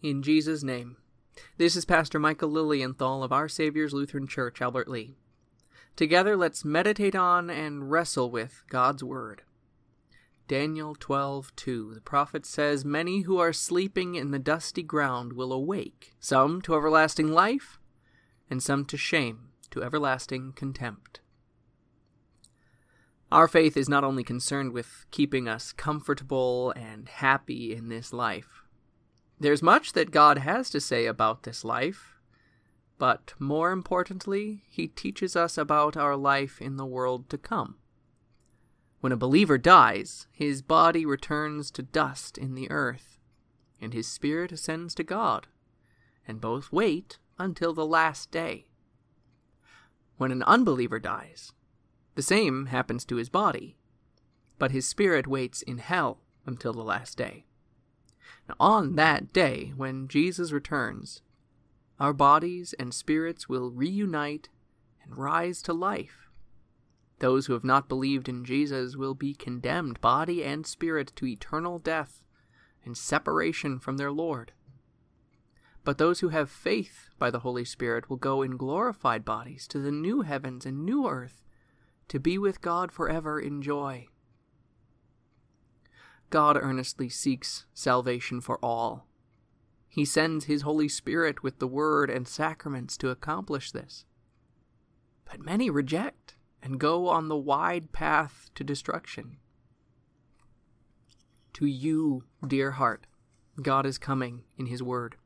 In Jesus' name. This is Pastor Michael Lilienthal of Our Savior's Lutheran Church, Albert Lea. Together, let's meditate on and wrestle with God's Word. Daniel 12:2 The prophet says, "Many who are sleeping in the dusty ground will awake, some to everlasting life, and some to shame, to everlasting contempt." Our faith is not only concerned with keeping us comfortable and happy in this life. There's much that God has to say about this life, but more importantly, He teaches us about our life in the world to come. When a believer dies, his body returns to dust in the earth, and his spirit ascends to God, and both wait until the last day. When an unbeliever dies, the same happens to his body, but his spirit waits in hell until the last day. Now, on that day, when Jesus returns, our bodies and spirits will reunite and rise to life. Those who have not believed in Jesus will be condemned, body and spirit, to eternal death and separation from their Lord. But those who have faith by the Holy Spirit will go in glorified bodies to the new heavens and new earth to be with God forever in joy. God earnestly seeks salvation for all. He sends His Holy Spirit with the Word and sacraments to accomplish this. But many reject and go on the wide path to destruction. To you, dear heart, God is coming in His Word.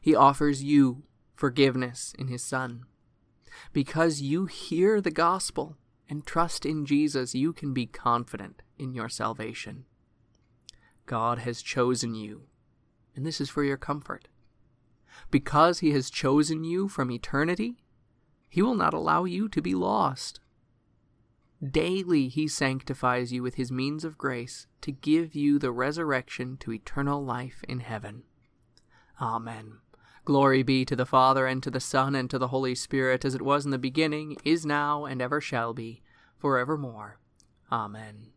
He offers you forgiveness in His Son. Because you hear the gospel and trust in Jesus, you can be confident in your salvation. God has chosen you, and this is for your comfort. Because He has chosen you from eternity, He will not allow you to be lost. Daily He sanctifies you with His means of grace to give you the resurrection to eternal life in heaven. Amen. Glory be to the Father, and to the Son, and to the Holy Spirit, as it was in the beginning, is now, and ever shall be, for evermore. Amen.